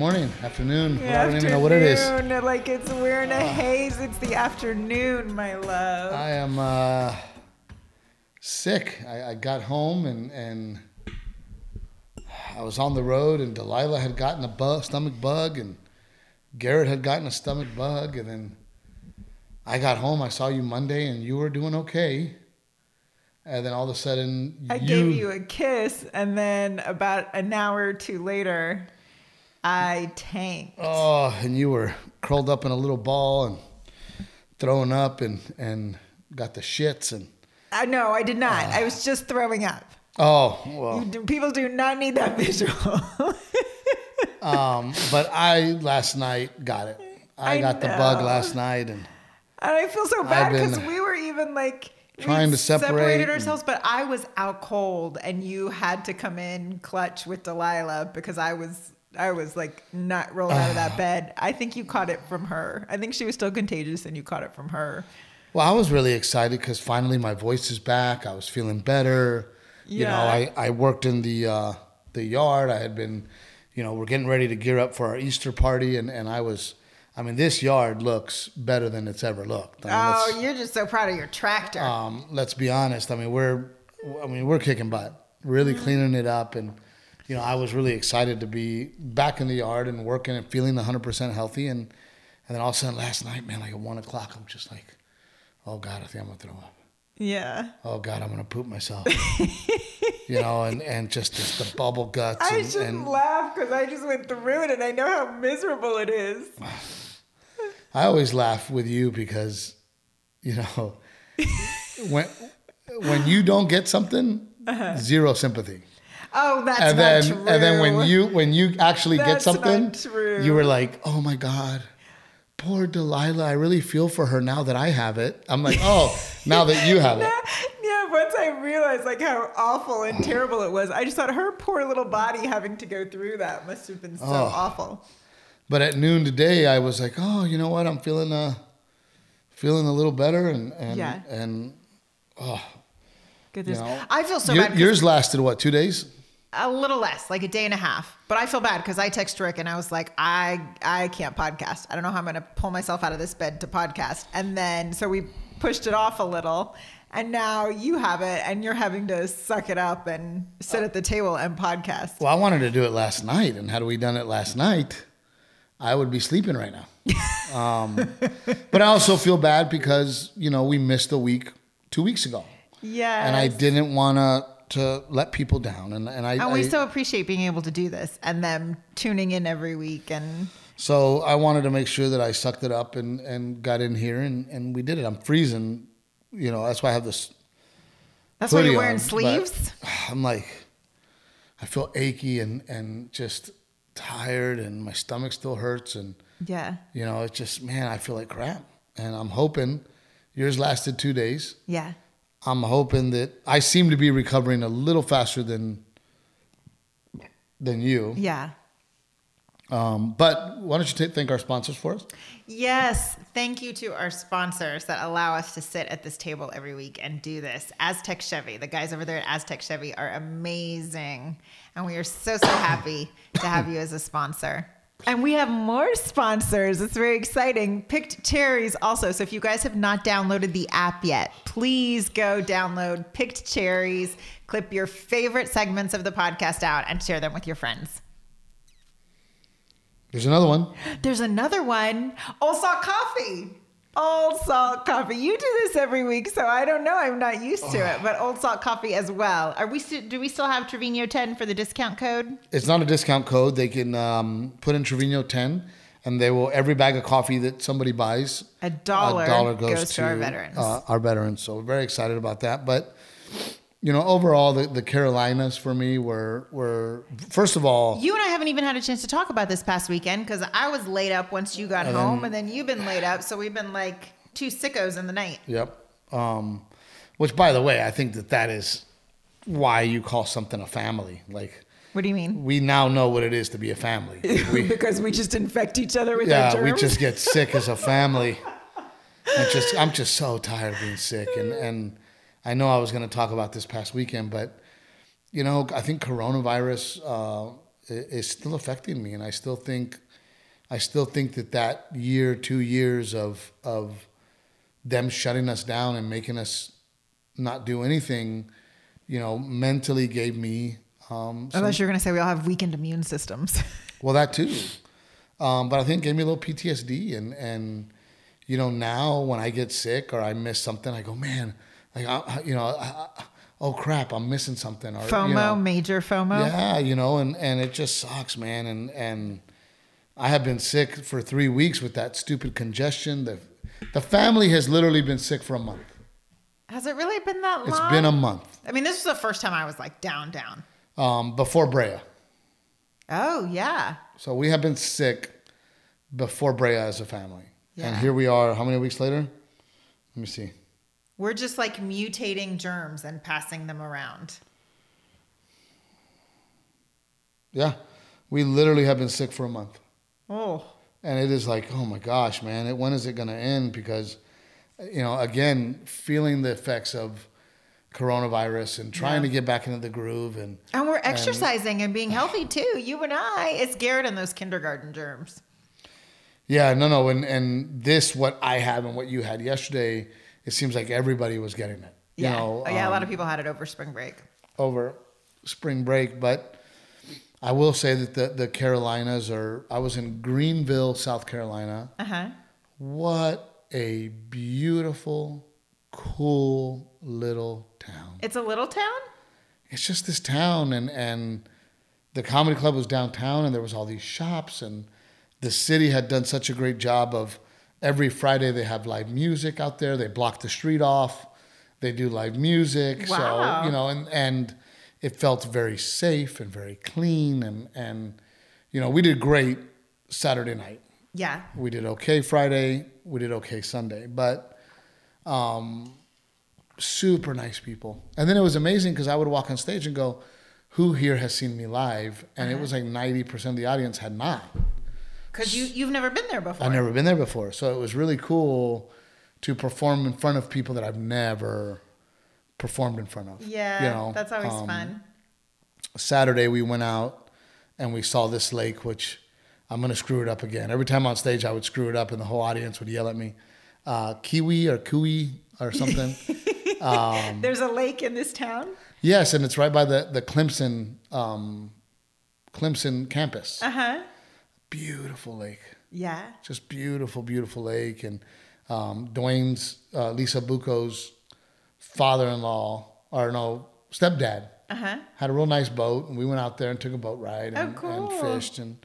morning, afternoon. I don't even know what it is. Afternoon, Like it's we're in a haze. It's the afternoon, my love. I am uh, sick. I, I got home and and I was on the road, and Delilah had gotten a bug, stomach bug, and Garrett had gotten a stomach bug, and then I got home. I saw you Monday, and you were doing okay. And then all of a sudden, I you, gave you a kiss, and then about an hour or two later, I tanked. oh, and you were curled up in a little ball and throwing up, and and got the shits, and Uh, no, I did not. Ah. I was just throwing up. oh well. You people do not need that visual. Um, but I last night got it. I, I got the bug last night, and And I feel so bad because we were even like trying to separate separated and- ourselves, but I was out cold, and you had to come in clutch with Delilah because I was I was like not rolled out of that bed. I think you caught it from her. I think she was still contagious, and you caught it from her. well, I was really excited because finally my voice is back. I was feeling better. Yeah. You know, I, I worked in the uh, the yard. I had been, you know, we're getting ready to gear up for our Easter party, and, and I was, I mean, this yard looks better than it's ever looked. I mean, Oh, you're just so proud of your tractor. um, let's be honest. I mean, we're, I mean, we're kicking butt, really Mm-hmm. cleaning it up, and you know, I was really excited to be back in the yard and working and feeling 100% healthy, and and then all of a sudden last night, man, like at one o'clock, I'm just like, oh god, I think I'm gonna throw up. yeah. Oh god, I'm gonna poop myself. you know, and and just just the bubble guts. I and, shouldn't and laugh because I just went through it and I know how miserable it is. I always laugh with you because, you know, when when you don't get something, uh-huh. zero sympathy. Oh, that's and not then true. and then when you when you actually get something, you were like, "Oh my god, poor Delilah. I really feel for her now that I have it." I'm like, "Oh, now that you have it." Yeah, once I realized like how awful and terrible it was, I just thought her poor little body having to go through that must have been so Oh. awful. But at noon today, I was like, "Oh, you know what? I'm feeling uh feeling a little better and and Yeah. and oh, Goodness. You know, I feel so your- bad. yours lasted what? 2 days? A little less, like a day and a half. But I feel bad because I text Rick and I was like, I I can't podcast. I don't know how I'm gonna pull myself out of this bed to podcast. And then so we pushed it off a little. And now you have it and you're having to suck it up and sit at the table and podcast. Well, I wanted to do it last night, and had we done it last night, I would be sleeping right now. Um, but I also feel bad because you know we missed a week two weeks ago, Yeah. and I didn't want to to let people down, and and I, And we I- so appreciate being able to do this and them tuning in every week and so I wanted to make sure that I sucked it up and and got in here, and and we did it. I'm freezing, you know. That's why I have this. that's why you're wearing on, sleeves. I'm like, I feel achy and and just tired, and my stomach still hurts, and. Yeah. You know, it's just man, I feel like crap, and I'm hoping yours lasted two days. Yeah. I'm hoping that I seem to be recovering a little faster than than you. Yeah. Um, but why don't you ta thank our sponsors for us? Yes, thank you to our sponsors that allow us to sit at this table every week and do this. Aztec Chevy, the guys over there at Aztec Chevy are amazing. And we are so, so happy to have you as a sponsor. And we have more sponsors. It's very exciting. Picked Cherries also. So if you guys have not downloaded the app yet, please go download Picked Cherries, clip your favorite segments of the podcast out, and share them with your friends. There's another one. There's another one. Salt Coffee. Old Salt Coffee. You do this every week, so I don't know. I'm not used to it, but Old Salt Coffee as well. Are we? St- do we still have Trevino 10 for the discount code? It's not a discount code. They can um, put in Trevino ten, and they will every bag of coffee that somebody buys, A dollar, a dollar goes, goes, to, our veterans. Uh, our veterans. So we're very excited about that. But you know, overall, the, the Carolinas for me were were first of all, you and I haven't even had a chance to talk about this past weekend because I was laid up once you got home, and then you've been laid up. So we've been like two sickos in the night. Yep. Um, which, by the way, I think that that is why you call something a family. Like What do you mean? we now know what it is to be a family. We, because we just infect each other with our yeah, germs. we just get sick as a family. I just, I'm just so tired of being sick, and and I know I was going to talk about this past weekend, but you know, I think coronavirus uh, is still affecting me, and I still think, I still think that that year, two years of of them shutting us down and making us not do anything, you know, mentally gave me. Um, some- Unless you're going to say we all have weakened immune systems. well, that too, um, but I think it gave me a little PTSD, and and you know now when I get sick or I miss something, I go, man, like I, you know, I, oh crap, I'm missing something, or FOMO, you know, major FOMO. yeah, you know, and and it just sucks, man. And and I have been sick for three weeks with that stupid congestion. The the family has literally been sick for a month. Has it really been that long? It's been a month I mean, this was the first time I was like down, down. um, before Brea. Oh, yeah. So we have been sick before Brea as a family, and here we are. How many weeks later? Let me see. We're just like mutating germs and passing them around. Yeah, we literally have been sick for a month. Oh, and it is like oh my gosh man it, when is it going to end because you know again feeling the effects of coronavirus and trying Yeah. to get back into the groove and and we're exercising and being healthy too. You and I. It's Garrett and those kindergarten germs. yeah no no and and this what i have and what you had yesterday it seems like everybody was getting it you Yeah. know oh, yeah. a um, lot of people had it over spring break. over spring break but i will say that the the carolinas are i was in greenville south carolina Uh huh. what a beautiful cool little town It's a little town. it's just this town and and the comedy club was downtown and there was all these shops and the city had done such a great job of every friday they have live music out there they block the street off they do live music Wow. so you know and and it felt very safe and very clean and and you know we did great saturday night Yeah. we did okay Friday. We did okay Sunday, but um, super nice people. And then it was amazing because I would walk on stage and go, "Who here has seen me live?" And it was like ninety percent of the audience had not. Because you you've never been there before. I've never been there before, so it was really cool to perform in front of people that I've never performed in front of. Yeah. you know, that's always um, fun. Saturday we went out and we saw this lake, which I'm gonna screw it up again. Every time on stage, I would screw it up, and the whole audience would yell at me, uh, "Kiwi" or "Kui" or something. um, There's a lake in this town. yes, and it's right by the the Clemson um, Clemson campus. Uh huh. Beautiful lake, Yeah. just beautiful, beautiful lake. And um, Dwayne's uh, Lisa Bucco's father-in-law, or no stepdad, Uh huh. had a real nice boat, and we went out there and took a boat ride Oh, and, cool. and fished, and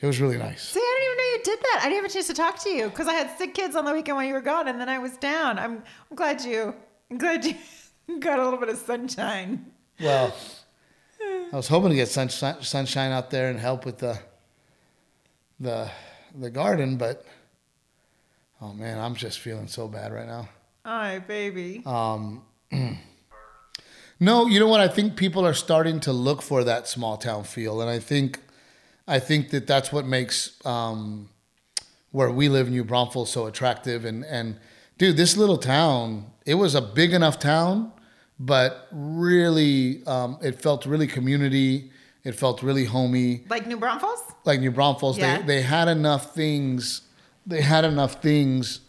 it was really nice. See, I didn't even know you did that. I didn't have a chance to talk to you because I had sick kids on the weekend while you were gone, and then I was down. I'm I'm glad you I'm glad you got a little bit of sunshine. Well, I was hoping to get sunshine, sunshine out there and help with the the the garden, but oh man, I'm just feeling so bad right now. Ay, baby. Um, no, you know what? I think people are starting to look for that small town feel, and I think I think that that's what makes um, where we live, in New Braunfels, so attractive. And and dude, this little town, it was a big enough town, but really, um, it felt really community. It felt really homey Like New Braunfels? like New Braunfels, Yeah. they they had enough things. They had enough things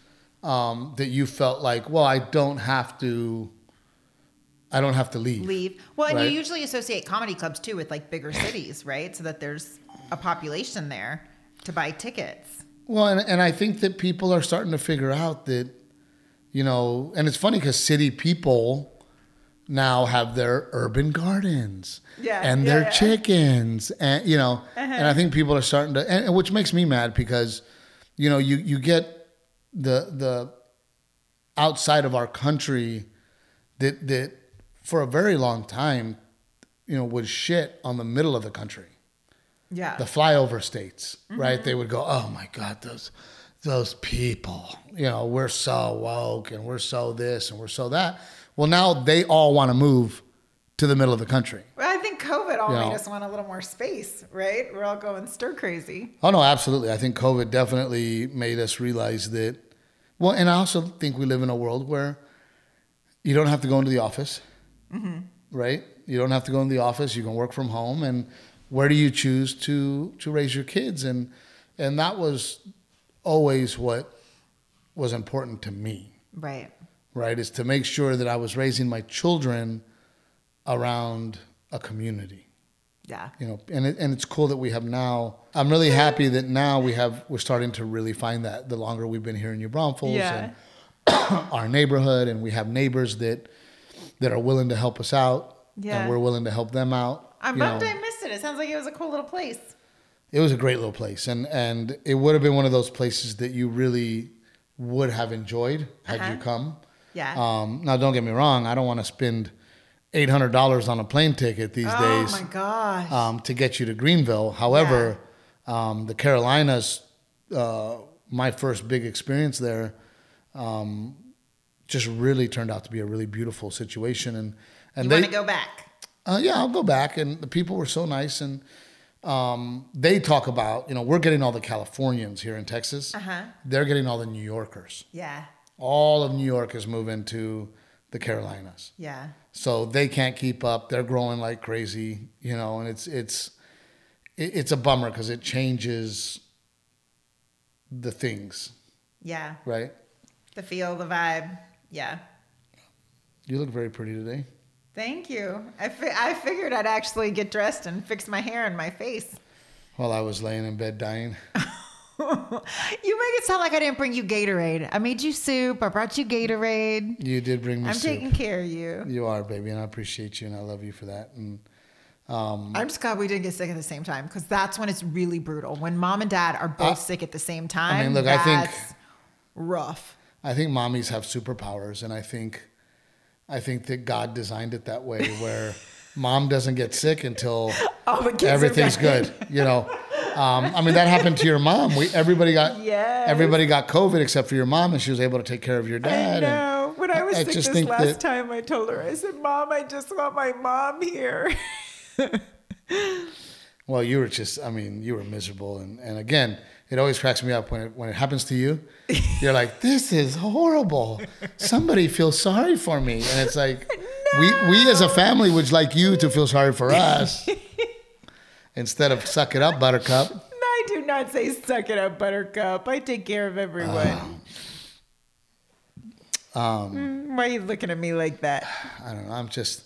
um, that you felt like, well, I don't have to. I don't have to leave. Leave. Well, and Right. you usually associate comedy clubs too with like bigger cities, right? So that there's a population there to buy tickets. Well, and, and I think that people are starting to figure out that, you know, and it's funny because city people now have their urban gardens Yeah, and yeah, their yeah. chickens and you know and Uh-huh. i think people are starting to and, and which makes me mad because you know you you get the the outside of our country that that for a very long time you know would shit on the middle of the country Yeah. the flyover states, Mm-hmm. right? They would go, "Oh my God, those those people, you know, we're so woke and we're so this and we're so that." Well, now they all want to move to the middle of the country. well, I think COVID all Yeah. made us want a little more space, right? We're all going stir crazy. Oh no, absolutely. I think COVID definitely made us realize that. Well, and I also think we live in a world where you don't have to go into the office, Mm-hmm. right? You don't have to go into the office. You can work from home, and where do you choose to to raise your kids and and that was always what was important to me Right. Right is to make sure that i was raising my children around a community Yeah. you know and it, and it's cool that we have now i'm really happy that now we have we're starting to really find that the longer we've been here in new braunfels Yeah. and our neighborhood and we have neighbors that that are willing to help us out Yeah. and we're willing to help them out I'm bummed. I missed it. It sounds like it was a cool little place. it was a great little place and and it would have been one of those places that you really would have enjoyed had Uh-huh. you come Yeah. um, now don't get me wrong i don't want to spend $800 on a plane ticket these oh days my gosh. um, to get you to Greenville. However, um, the Carolinas, uh, my first big experience there, um, just really turned out to be a really beautiful situation. And and you they, want to go back? uh, yeah, I'll go back. And the people were so nice, and um, they talk about you know we're getting all the Californians here in Texas. Uh-huh. They're getting all the New Yorkers. Yeah. All of New York is moving to the Carolinas Yeah. so they can't keep up. They're growing like crazy, you know, and it's it's it's a bummer because it changes the things, Yeah. right? The feel, the vibe. Yeah. You look very pretty today. Thank you. I, fi- I figured I'd actually get dressed and fix my hair and my face. While I was laying in bed dying, You make it sound like I didn't bring you Gatorade. I made you soup. I brought you Gatorade. you did bring me soup. I'm soup. taking care of you. You are, baby, and I appreciate you and I love you for that. And um, I'm just glad we didn't get sick at the same time because that's when it's really brutal. When mom and dad are both I- sick at the same time. mean, look, I think- rough. I think mommies have superpowers, and I think I think that God designed it that way, where mom doesn't get sick until kids everything's good. You know, um, I mean that happened to your mom. We everybody got Yes. everybody got COVID except for your mom, and she was able to take care of your I dad. and- When I was I sick just this last that- time, I told her, I said, Mom, I just want my mom here. well, you were just, I mean, you were miserable, and and again, it always cracks me up when it when it happens to you. You're like, this is horrible. Somebody feel sorry for me, and it's like, we we as a family would like you to feel sorry for us instead of suck it up, Buttercup. I do not say suck it up, Buttercup. I take care of everyone. Um, Why are you looking at me like that? I don't know. I'm just,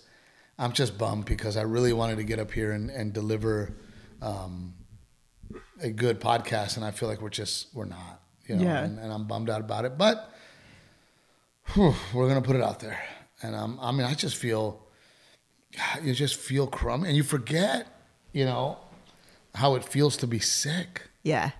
I'm just bummed because I really wanted to get up here and, and deliver um, a good podcast, and I feel like we're just we're not, you know, Yeah. and, and I'm bummed out about it. But whew, we're gonna put it out there, and um, I mean, I just feel, you just feel crummy, and you forget, you know, how it feels to be sick. Yeah.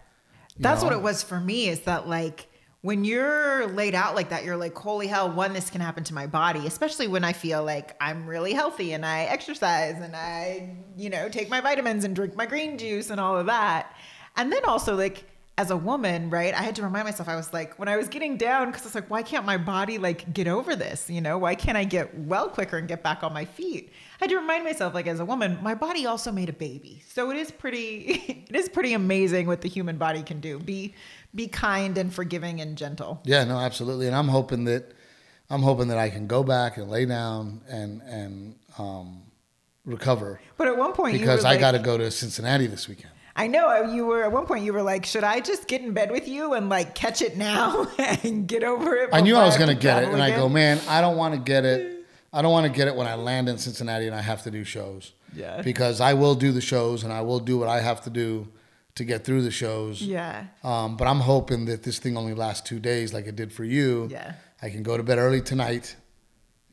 That's know? what it was for me is that like when you're laid out like that, you're like, holy hell, one, this can happen to my body, especially when I feel like I'm really healthy and I exercise and I, you know, take my vitamins and drink my green juice and all of that. And then also like as a woman, right, I had to remind myself, I was like, when I was getting down, because it's like, why can't my body like get over this? You know, why can't I get well quicker and get back on my feet? I had to remind myself, like as a woman, my body also made a baby. So it is pretty it is pretty amazing what the human body can do. Be be kind and forgiving and gentle. Yeah, no, absolutely. And I'm hoping that I'm hoping that I can go back and lay down and and um, recover But at one point you because I like, got to go to Cincinnati this weekend. I know you were at one point you were like, should I just get in bed with you and like catch it now and get over it? I knew I was going to get it, and I go, man, I don't want to get it. I don't want to get it when I land in Cincinnati and I have to do shows. Yeah. Because I will do the shows and I will do what I have to do to get through the shows. Yeah. Um, but I'm hoping that this thing only lasts two days, like it did for you. Yeah. I can go to bed early tonight.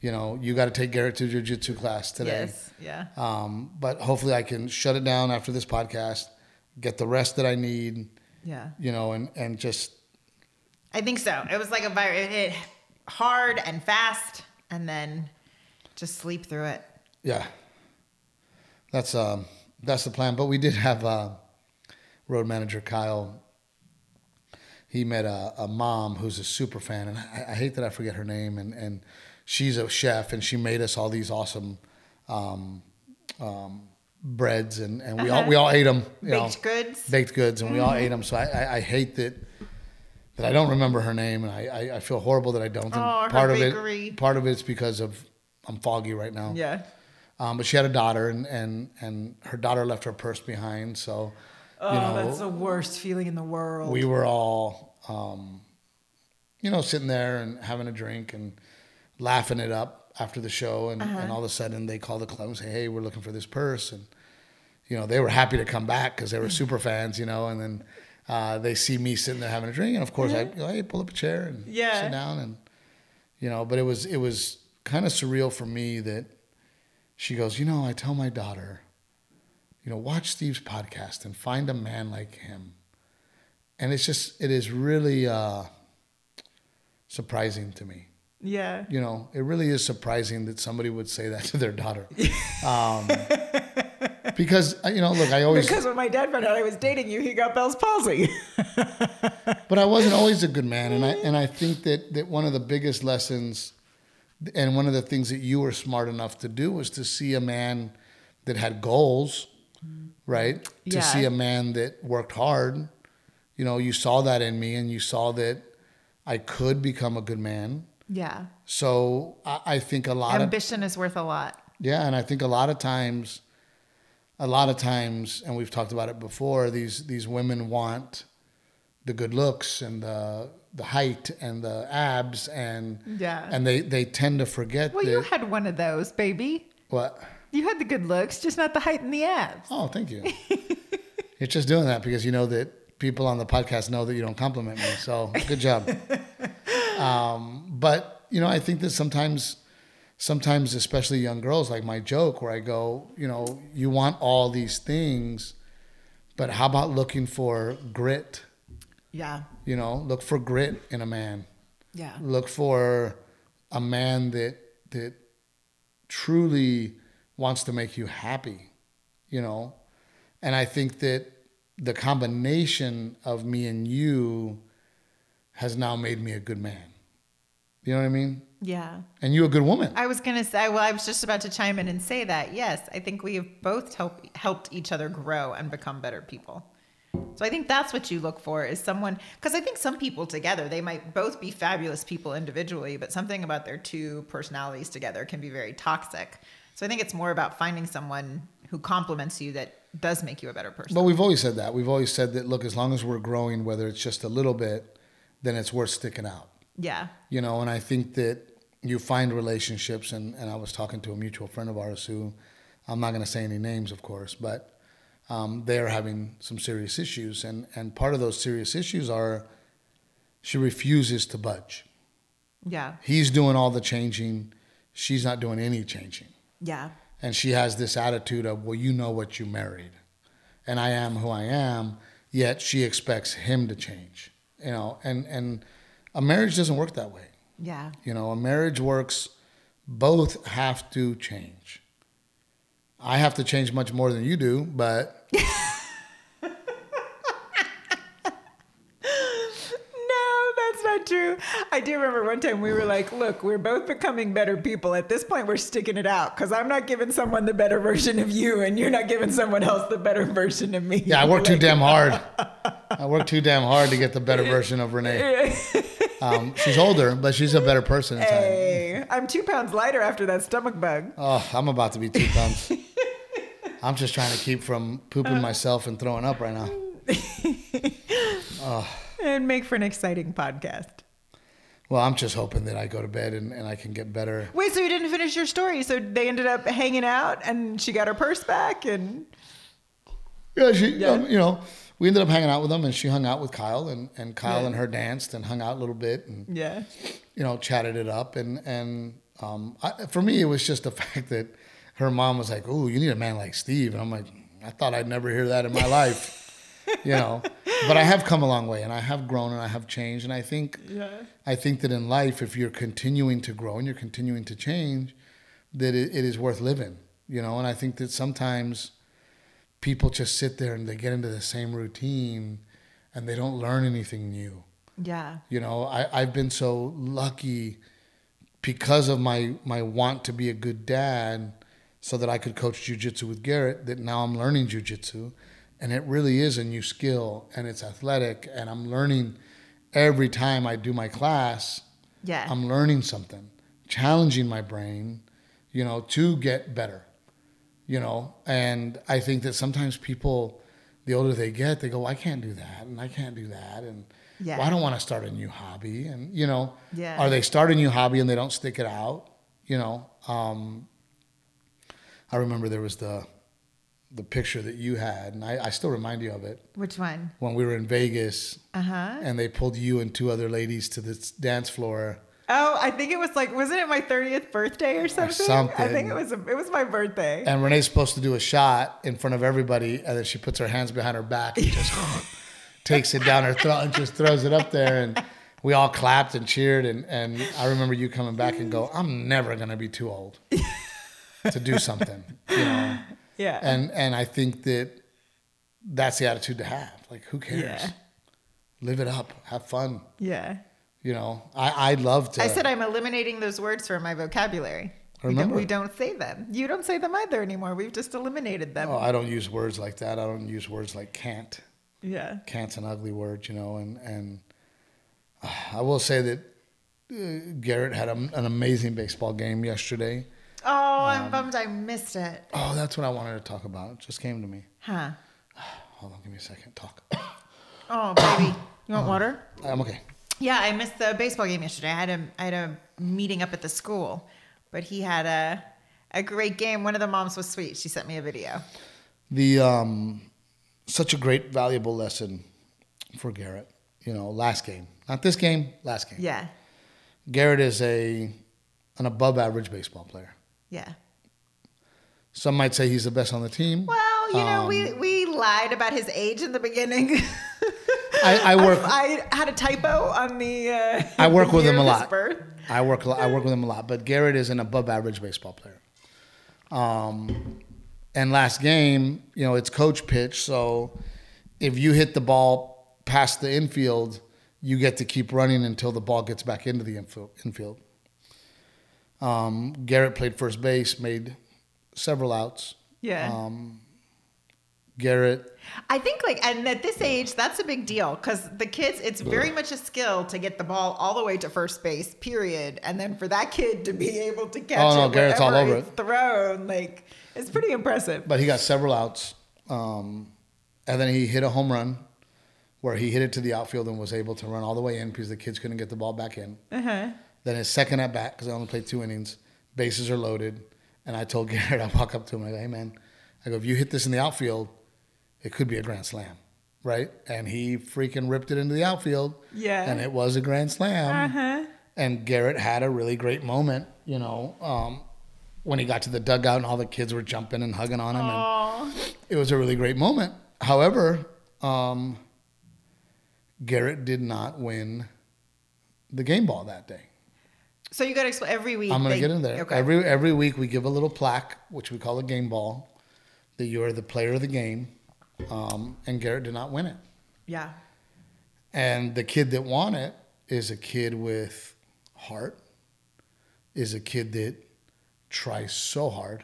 You know, you got to take Garrett to jiu-jitsu class today. Yes. Yeah. Um, but hopefully I can shut it down after this podcast, get the rest that I need, Yeah. you know, and, and just, I think so. It was like a virus. It hit hard and fast, and then just sleep through it. yeah, that's, um, that's the plan. But we did have, uh, road manager Kyle. He met a, a mom who's a super fan, and I, I hate that I forget her name. And, and she's a chef, and she made us all these awesome um, um, breads, and, and we all we all ate them. You know. Baked goods. baked goods, and we all ate them. So I, I, I hate that that I don't remember her name, and I, I, I feel horrible that I don't. And Oh, part of it, part of it's because of I'm foggy right now. Yeah. Um, but she had a daughter, and, and and her daughter left her purse behind. So, oh, you know, that's the worst feeling in the world. We were all, um, you know, sitting there and having a drink and laughing it up after the show, and, uh-huh. and all of a sudden they call the club and say, "Hey, we're looking for this purse," and you know they were happy to come back because they were super fans, you know, and then. Uh, they see me sitting there having a drink, and of course, I go, hey, pull up a chair and yeah. sit down, and you know. But it was it was kind of surreal for me that she goes, you know, I tell my daughter, you know, watch Steve's podcast and find a man like him. And it's just, it is really uh, surprising to me. Yeah. You know, it really is surprising that somebody would say that to their daughter. Um, because, uh, you know, look, I always. Because when my dad found out I was dating you, he got Bell's palsy. but I wasn't always a good man. And I, and I think that, that one of the biggest lessons and one of the things that you were smart enough to do was to see a man that had goals, right? Yeah. To see a man that worked hard. You know, you saw that in me and you saw that I could become a good man. Yeah. So I, I think a lot ambition of, is worth a lot. Yeah, and I think a lot of times a lot of times, and we've talked about it before, these these women want the good looks and the the height and the abs and yeah. and they they tend to forget well that, you had one of those baby. What? You had the good looks just not the height and the abs. Oh thank you. You're just doing that because you know that people on the podcast know that you don't compliment me so good job. Um, but you know i think that sometimes sometimes especially young girls like my joke where i go you know you want all these things but how about looking for grit yeah. You know, look for grit in a man. Yeah. Look for a man that that truly wants to make you happy, you know. And I think that the combination of me and you has now made me a good man. You know what I mean? Yeah. And you a good woman. I was going to say, well, I was just about to chime in and say that. Yes, I think we have both help, helped each other grow and become better people. So I think that's what you look for is someone because I think some people together they might both be fabulous people individually, but something about their two personalities together can be very toxic. So I think it's more about finding someone who complements you that does make you a better person. But we've always said that. We've always said that look, as long as we're growing, whether it's just a little bit, then it's worth sticking out. Yeah. You know, and I think that you find relationships and, and I was talking to a mutual friend of ours who I'm not gonna say any names of course, but um, they're having some serious issues. And, and part of those serious issues are she refuses to budge. Yeah. He's doing all the changing, she's not doing any changing. Yeah. And she has this attitude of, well, you know what you married, and I am who I am, yet she expects him to change. You know, and, and a marriage doesn't work that way. Yeah. You know, a marriage works, both have to change. I have to change much more than you do, but. no, that's not true. I do remember one time we were like, look, we're both becoming better people. At this point, we're sticking it out because I'm not giving someone the better version of you, and you're not giving someone else the better version of me. Yeah, I work too damn hard. I work too damn hard to get the better version of Renee. Um, she's older, but she's a better person. Hey, I'm two pounds lighter after that stomach bug. Oh, I'm about to be two pounds. I'm just trying to keep from pooping myself and throwing up right now. oh. And make for an exciting podcast. Well, I'm just hoping that I go to bed and, and I can get better. Wait, so you didn't finish your story? So they ended up hanging out and she got her purse back and. Yeah, she, yeah. Um, you know, we ended up hanging out with them and she hung out with Kyle and, and Kyle yeah. and her danced and hung out a little bit and, yeah, you know, chatted it up. And, and um, I, for me, it was just the fact that her mom was like, "Oh, you need a man like Steve," and I'm like, "I thought I'd never hear that in my life," you know. But I have come a long way, and I have grown, and I have changed, and I think, yeah. I think that in life, if you're continuing to grow and you're continuing to change, that it, it is worth living, you know. And I think that sometimes people just sit there and they get into the same routine, and they don't learn anything new. Yeah. You know, I, I've been so lucky because of my my want to be a good dad so that I could coach jujitsu with Garrett. That now I'm learning jujitsu, and it really is a new skill, and it's athletic, and I'm learning every time I do my class. Yeah, I'm learning something, challenging my brain, you know, to get better. You know. And I think that sometimes people, the older they get, they go, I can't do that, and I can't do that, and Yeah. well, I don't want to start a new hobby, and you know, Yeah. are they start a new hobby and they don't stick it out? You know, um, I remember there was the the picture that you had, and I, I still remind you of it Which one? when we were in Vegas, Uh huh. and they pulled you and two other ladies to this dance floor. Oh, I think it was like, wasn't it my 30th birthday or something? I something. think it was, it was my birthday. And Renee's supposed to do a shot in front of everybody, and then she puts her hands behind her back and just takes it down her throat and just throws it up there. And we all clapped and cheered. And, and I remember you coming back and go, I'm never going to be too old to do something, you know? yeah. And, and I think that that's the attitude to have. Like, who cares? Yeah. Live it up, have fun. yeah. You know, I, I'd love to. I said I'm eliminating those words from my vocabulary. We don't, Remember. we don't say them. You don't say them either anymore. We've just eliminated them. oh, I don't use words like that. I don't use words like can't. Yeah. can't's an ugly word, you know, and and uh, I will say that uh, Garrett had a, an amazing baseball game yesterday. Oh, Um, I'm bummed I missed it. Oh, that's what I wanted to talk about. It just came to me. Huh. Hold on, give me a second. Talk. Oh, baby. You want water? I'm okay. Yeah, I missed the baseball game yesterday. I had a I had a meeting up at the school, but he had a a great game. One of the moms was sweet. She sent me a video. The um, such a great, valuable lesson for Garrett. You know, last game, not this game, last game. Yeah. Garrett is a an above average baseball player. Yeah. Some might say he's the best on the team. Well, you know, we Um, we lied about his age in the beginning. I, I work. I, had a typo on the. Uh, I work the with him a lot. birth. I work. I work with him a lot. But Garrett is an above average baseball player. Um, and last game, you know, it's coach pitch. So if you hit the ball past the infield, you get to keep running until the ball gets back into the infield. infield. Um, Garrett played first base, made several outs. Yeah. Um, Garrett, I think like and at this age that's a big deal because the kids it's very much a skill to get the ball all the way to first base period and then for that kid to be able to catch Oh, no, it Garrett's all over it's thrown like it's pretty impressive. but he got several outs. Um, and then he hit a home run where he hit it to the outfield and was able to run all the way in because the kids couldn't get the ball back in. Uh-huh. Then his second at bat, because I only played two innings, bases are loaded. And I told Garrett, I walk up to him, I go, hey man, I go, if you hit this in the outfield, it could be a grand slam, right? And he freaking ripped it into the outfield. Yeah. And it was a grand slam. Uh-huh. And Garrett had a really great moment, you know, um, when he got to the dugout and all the kids were jumping and hugging on him. And it was a really great moment. However, um, Garrett did not win the game ball that day. So you got to explain every week. I'm going to get in there. Okay. Every every week we give a little plaque, which we call a game ball, that you are the player of the game, um, and Garrett did not win it. yeah. And the kid that won it is a kid with heart, is a kid that tries so hard,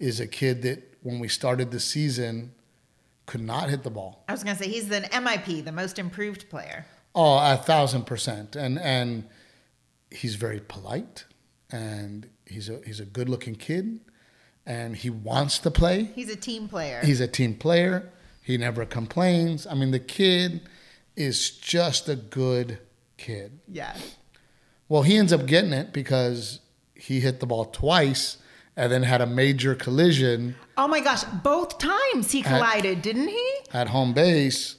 is a kid that when we started the season could not hit the ball. I was gonna say he's an MIP, the most improved player. Oh, a thousand percent. And and he's very polite and he's a he's a good looking kid and he wants to play. He's a team player. He's a team player. He never complains. I mean the kid is just a good kid. yeah. Well, he ends up getting it because he hit the ball twice and then had a major collision Oh my gosh! Both times he collided, didn't he? at home base.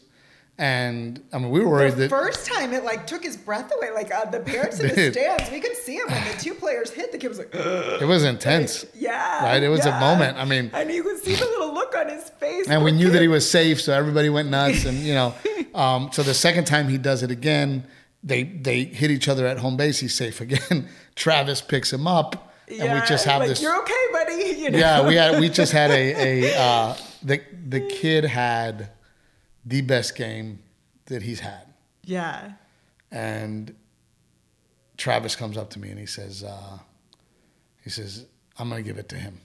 And I mean, we were worried The that first time it like took his breath away. Like uh, the parents in the stands, we could see him when the two players hit. The kid was like, "Ugh." it was intense. yeah, Right? It was a moment. I mean- and you could see the little look on his face. and we knew that he was safe, so everybody went nuts. And you know, um, so the second time he does it again, they they hit each other at home base. He's safe again. Travis picks him up, and we just have like, this. You're okay, buddy. You know? Yeah, we had we just had a a uh, the the kid had the best game that he's had, Yeah. and Travis comes up to me and he says, uh, he says, I'm gonna give it to him,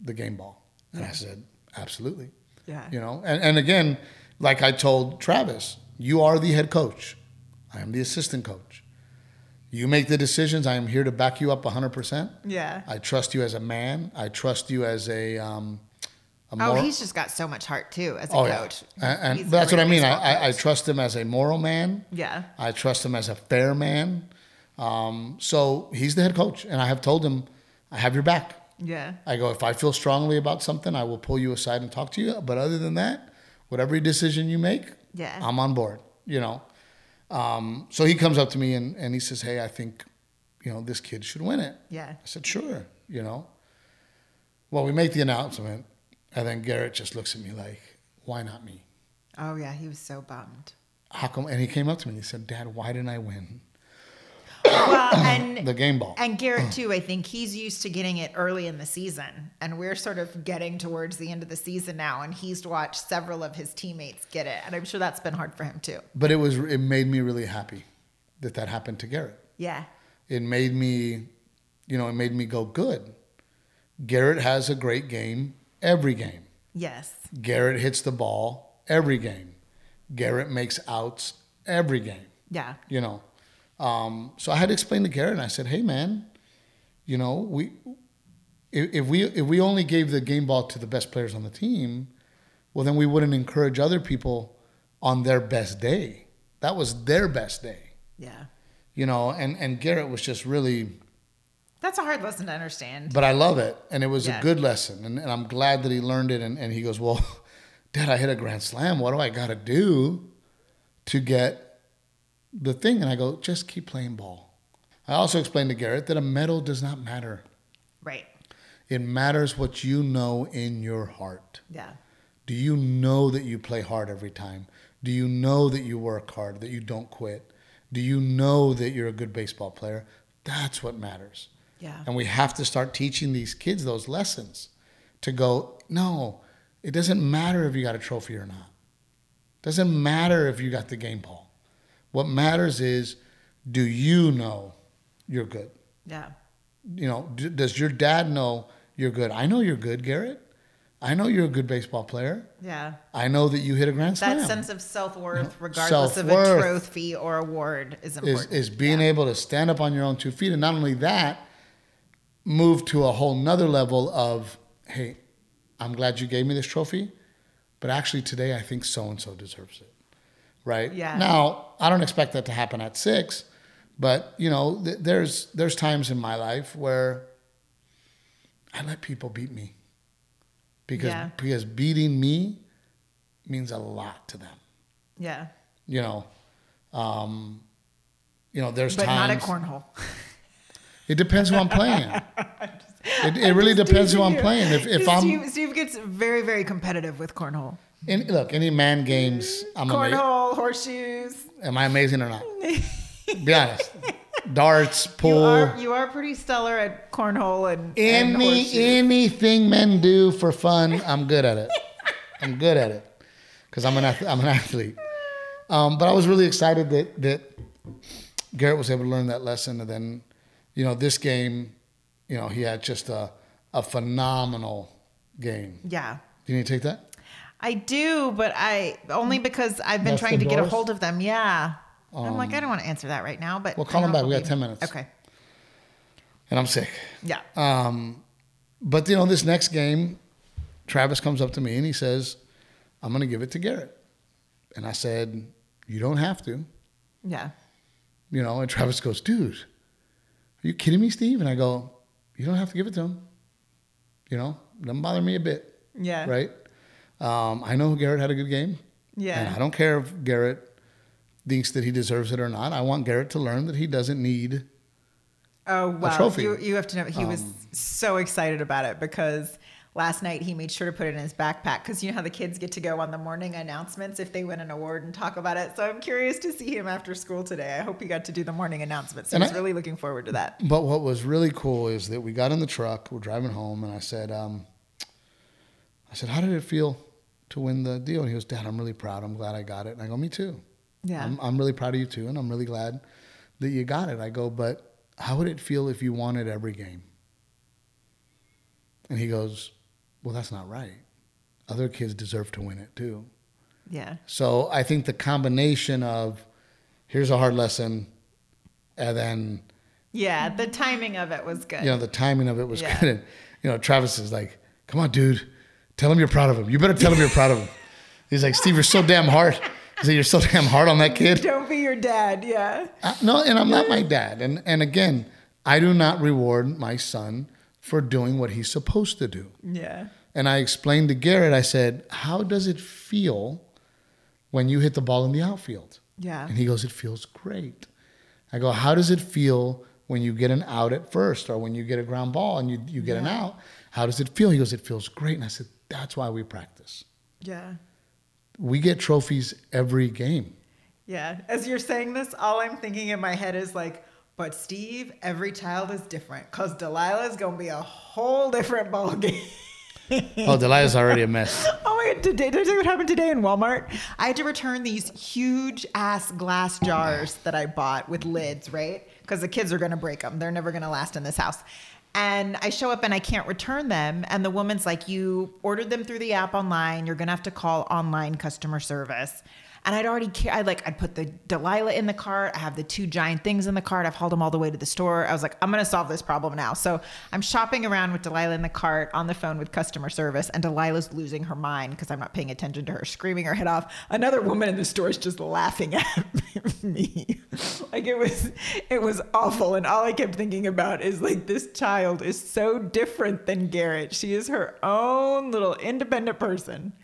the game ball, and I said, absolutely. Yeah. You know, and, and again, like I told Travis, you are the head coach. I am the assistant coach. You make the decisions. I am here to back you up 100%. Yeah. I trust you as a man. I trust you as a. Um, Oh, he's just got so much heart too as a oh, yeah. coach. And, and that's what I mean. I, I, I trust him as a moral man. Yeah. I trust him as a fair man. Um, so he's the head coach, and I have told him, I have your back. Yeah. I go, if I feel strongly about something, I will pull you aside and talk to you. But other than that, whatever decision you make, Yeah. I'm on board. You know. Um, so he comes up to me and, and he says, "Hey, I think, you know, this kid should win it." Yeah. I said, "Sure." You know. Well, we make the announcement, and then Garrett just looks at me like, "Why not me? Oh yeah, he was so bummed. How come?" And he came up to me and he said, "Dad, why didn't I win Well, and the game ball?" and Garrett too. I think he's used to getting it early in the season, and we're sort of getting towards the end of the season now, and he's watched several of his teammates get it, and I'm sure that's been hard for him too. But it was it made me really happy that that happened to Garrett. Yeah. It made me, you know, it made me go good. Garrett has a great game every game. Yes. Garrett hits the ball every game. Garrett makes outs every game. Yeah. You know, um, so I had to explain to Garrett, and I said, "Hey, man, you know, we if, if we if we only gave the game ball to the best players on the team, well, then we wouldn't encourage other people on their best day. That was their best day." Yeah. you know and and garrett was just really That's a hard lesson to understand. but i love it and it was Yeah. a good lesson and, and i'm glad that he learned it and, and he goes well dad i hit a grand slam. What do i got to do to get the thing? And i go just keep playing ball. I also explained to garrett that a medal does not matter. Right. it matters what you know in your heart. Yeah. do you know that you play hard every time? Do you know that you work hard that you don't quit? Do you know that you're a good baseball player? That's what matters Yeah. And we have to start teaching these kids those lessons to go, no, it doesn't matter if you got a trophy or not. Doesn't matter if you got the game ball. What matters is, do you know you're good? Yeah. You know, d- does your dad know you're good? I know you're good, Garrett. I know you're a good baseball player. Yeah. I know that you hit a grand slam. That sense of self worth, regardless of a Self-worth trophy or award, is is, important. is being able to stand up on your own two feet and not only that move to a whole nother level of hey i'm glad you gave me this trophy but actually today i think so and so deserves it right Yeah. now i don't expect that to happen at six but you know th- there's there's times in my life where i let people beat me because Yeah. because beating me means a lot to them yeah. you know um you know there's But not times at cornhole. it depends who i'm playing. It, it really depends who i'm playing. If, if i'm Steve, Steve gets very, very competitive with cornhole. in, look any man games i'm Cornhole, horseshoes. am i amazing or not? Be honest. Darts You pool. are you are pretty stellar at cornhole and, and any horseshoes. anything men do for fun i'm good at it. I'm good at it. Because i'm an ath- i'm an athlete. Um, but i was really excited that that garrett was able to learn that lesson and then you know this game you know he had just a a phenomenal game Yeah. do you need to take that I do, but I only because I've been That's trying the to get a hold of them. Yeah. I'm like, I don't want to answer that right now, but Well, call I them back. We got 10 minutes. Okay. and i'm sick Yeah. Um, but you know, this next game, Travis comes up to me and he says, "I'm going to give it to Garrett," and I said, "You don't have to." yeah. You know, and Travis goes, "Dude, are you kidding me, Steve?" And I go, "You don't have to give it to him. You know, doesn't bother me a bit, Yeah. right? Um, I know Garrett had a good game, Yeah. and I don't care if Garrett thinks that he deserves it or not. I want Garrett to learn that he doesn't need." Oh wow! trophy. You you have to know he was Um, so excited about it because last night he made sure to put it in his backpack because you know how the kids get to go on the morning announcements if they win an award and talk about it. So I'm curious to see him after school today. I hope he got to do the morning announcements. So I- really looking forward to that. But what was really cool is that we got in the truck, we're driving home, and I said, um, I said, how did it feel to win the deal? And he goes, Dad, I'm really proud. I'm glad I got it. And I go, me too. Yeah. I'm, I'm really proud of you too, and I'm really glad that you got it. I go, but how would it feel if you won it every game? And he goes, well, that's not right. Other kids deserve to win it too. Yeah. So I think the combination of here's a hard lesson, and then Yeah, the timing of it was good. you know the timing of it was Yeah. good. And, you know, Travis is like, "Come on, dude, tell him you're proud of him. You better tell him you're proud of him." He's like, "Steve, you're so damn hard." He said, "You're so damn hard on that kid." Don't be your dad. Yeah. Uh, no, and I'm not my dad. And and again, I do not reward my son for doing what he's supposed to do. Yeah. And I explained to Garrett, I said, How does it feel when you hit the ball in the outfield? Yeah. And he goes, It feels great. I go, How does it feel when you get an out at first or when you get a ground ball and you, you get an out? How does it feel? He goes, It feels great. And I said, That's why we practice. Yeah. We get trophies every game. Yeah. As you're saying this, all I'm thinking in my head is like, but Steve, every child is different because Delilah's going to be a whole different ball game. Oh, Delilah's already a mess. Oh my god! Today, did I tell you what happened today in Walmart? I had to return these huge ass glass jars that I bought with lids, right? Because the kids are gonna break them. They're never gonna last in this house. And I show up and I can't return them. And the woman's like, "You ordered them through the app online. You're gonna have to call online customer service." And I'd already, I like, I'd put the Delilah in the cart. I have the two giant things in the cart. I've hauled them all the way to the store. I was like, I'm going to solve this problem now. So I'm shopping around with Delilah in the cart on the phone with customer service. And Delilah's losing her mind because I'm not paying attention to her, screaming her head off. Another woman in the store is just laughing at me. like it was, it was awful. And all I kept thinking about is like, this child is so different than Garrett. She is her own little independent person.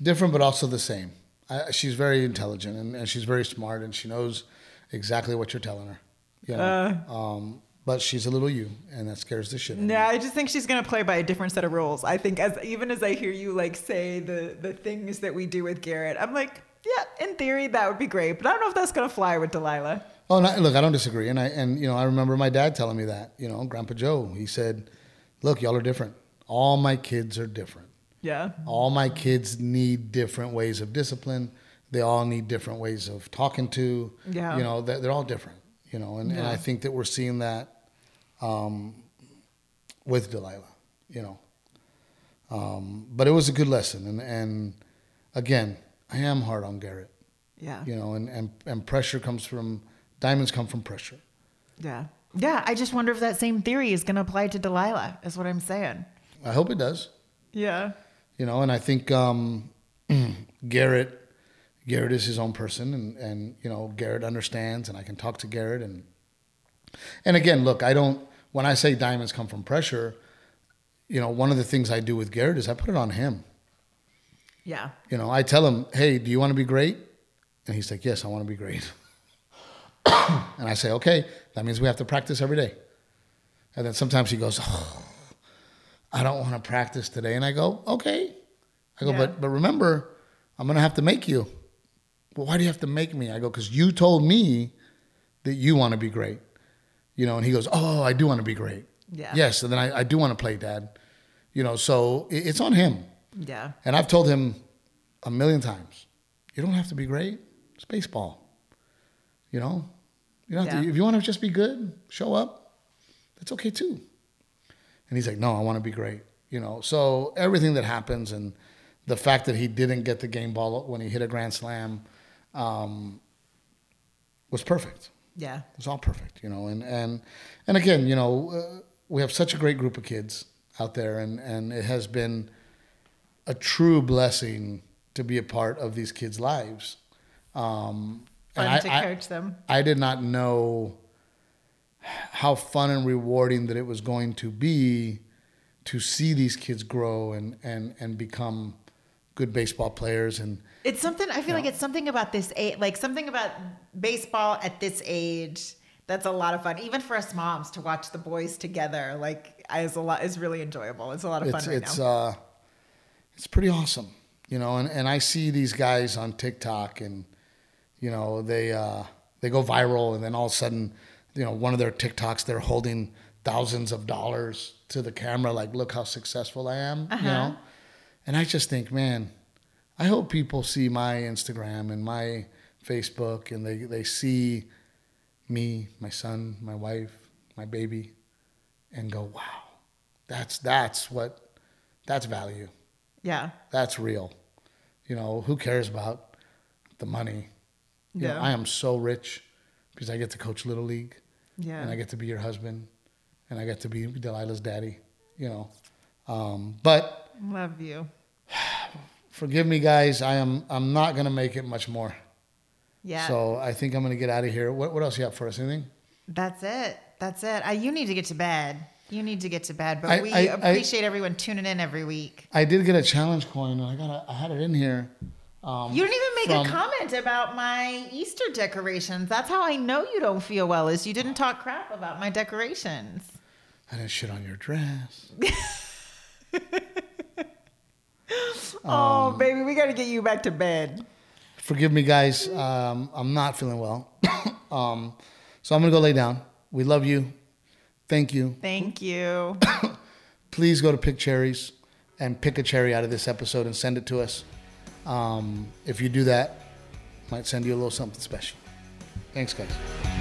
different but also the same. I, she's very intelligent and, and she's very smart and she knows exactly what you're telling her. You know? um, but she's a little you, and that scares the shit out of me. Yeah, I just think she's gonna play by a different set of rules. I think as even as I hear you like say the the things that we do with Garrett, I'm like, yeah, in theory that would be great, but I don't know if that's gonna fly with Delilah. Oh, no, look, I don't disagree, and I and you know I remember my dad telling me that. You know, Grandpa Joe, he said, "Look, y'all are different. All my kids are different. Yeah, All my kids need different ways of discipline. They all need different ways of talking to. Yeah. You know, they're, they're all different. You know, and, and I think that we're seeing that um, with Delilah. You know, um, but it was a good lesson, and and again, I am hard on Garrett. yeah, You know, and and and pressure comes from diamonds come from pressure. yeah, yeah. I just wonder if that same theory is gonna apply to Delilah. Is what I'm saying. I hope it does. Yeah, you know, and I think um, Garrett, Garrett is his own person, and and you know, Garrett understands, and I can talk to Garrett, and and again, look, I don't. When I say diamonds come from pressure, you know, one of the things I do with Garrett is I put it on him. yeah, You know, I tell him, "Hey, do you want to be great?" And he's like, "Yes, I want to be great." and I say, "Okay, that means we have to practice every day." And then sometimes he goes, oh, "I don't want to practice today," and I go, "Okay." I go, Yeah. "But but remember, I'm gonna have to make you." Well, why do you have to make me? I go, "Because you told me that you want to be great." You know, and he goes, "Oh, I do want to be great." Yeah. Yes, and then I, I do want to play, Dad. You know, so it, it's on him. yeah, And I've told him a million times, you don't have to be great. It's baseball. You know, you don't have to, if you want to just be good, show up. That's okay too. And he's like, no, I want to be great. You know, so everything that happens and the fact that he didn't get the game ball when he hit a grand slam um, was perfect. yeah, It was all perfect, you know. And and and again, you know, uh, we have such a great group of kids out there, and and it has been a true blessing to be a part of these kids' lives. Um, fun and to I, I, coach them. I did not know how fun and rewarding that it was going to be to see these kids grow and and and become good baseball players and It's something I feel like it's something about this age, like something about baseball at this age. That's a lot of fun, even for us moms to watch the boys together. Like, is a lot is really enjoyable. It's a lot of fun it's right it's now. uh it's pretty awesome you know and, and i see these guys on tiktok and you know they uh they go viral and then all of a sudden you know one of their tiktoks they're holding thousands of dollars to the camera like look how successful i am you uh-huh. know? And i just think man i hope people see my instagram and my facebook and they they see me my son my wife my baby and go wow that's that's what that's value. Yeah, that's real. You know who cares about the money? You know, Yeah. i am so rich because i get to coach little league Yeah. and I get to be your husband, and I get to be Delilah's daddy. You know, um, but Love you. forgive me, guys. I am I'm not gonna make it much more. Yeah. So I think I'm gonna get out of here. What what else you have for us? Anything? That's it. That's it. I, you need to get to bed. You need to get to bed. But I- we I- appreciate everyone tuning in every week. I did get a challenge coin, and I got a, I had it in here. Um, You didn't even make from- a comment about my Easter decorations. That's how I know you don't feel well. Is you didn't talk crap about my decorations. I didn't shit on your dress. Um, oh, baby, we got to get you back to bed. Forgive me, guys. Um, I'm not feeling well. um, so I'm gonna go lay down. We love you. Thank you. Thank you. Please go to Pick Cherries and pick a cherry out of this episode and send it to us. Um, if you do that, might send you a little something special. Thanks, guys.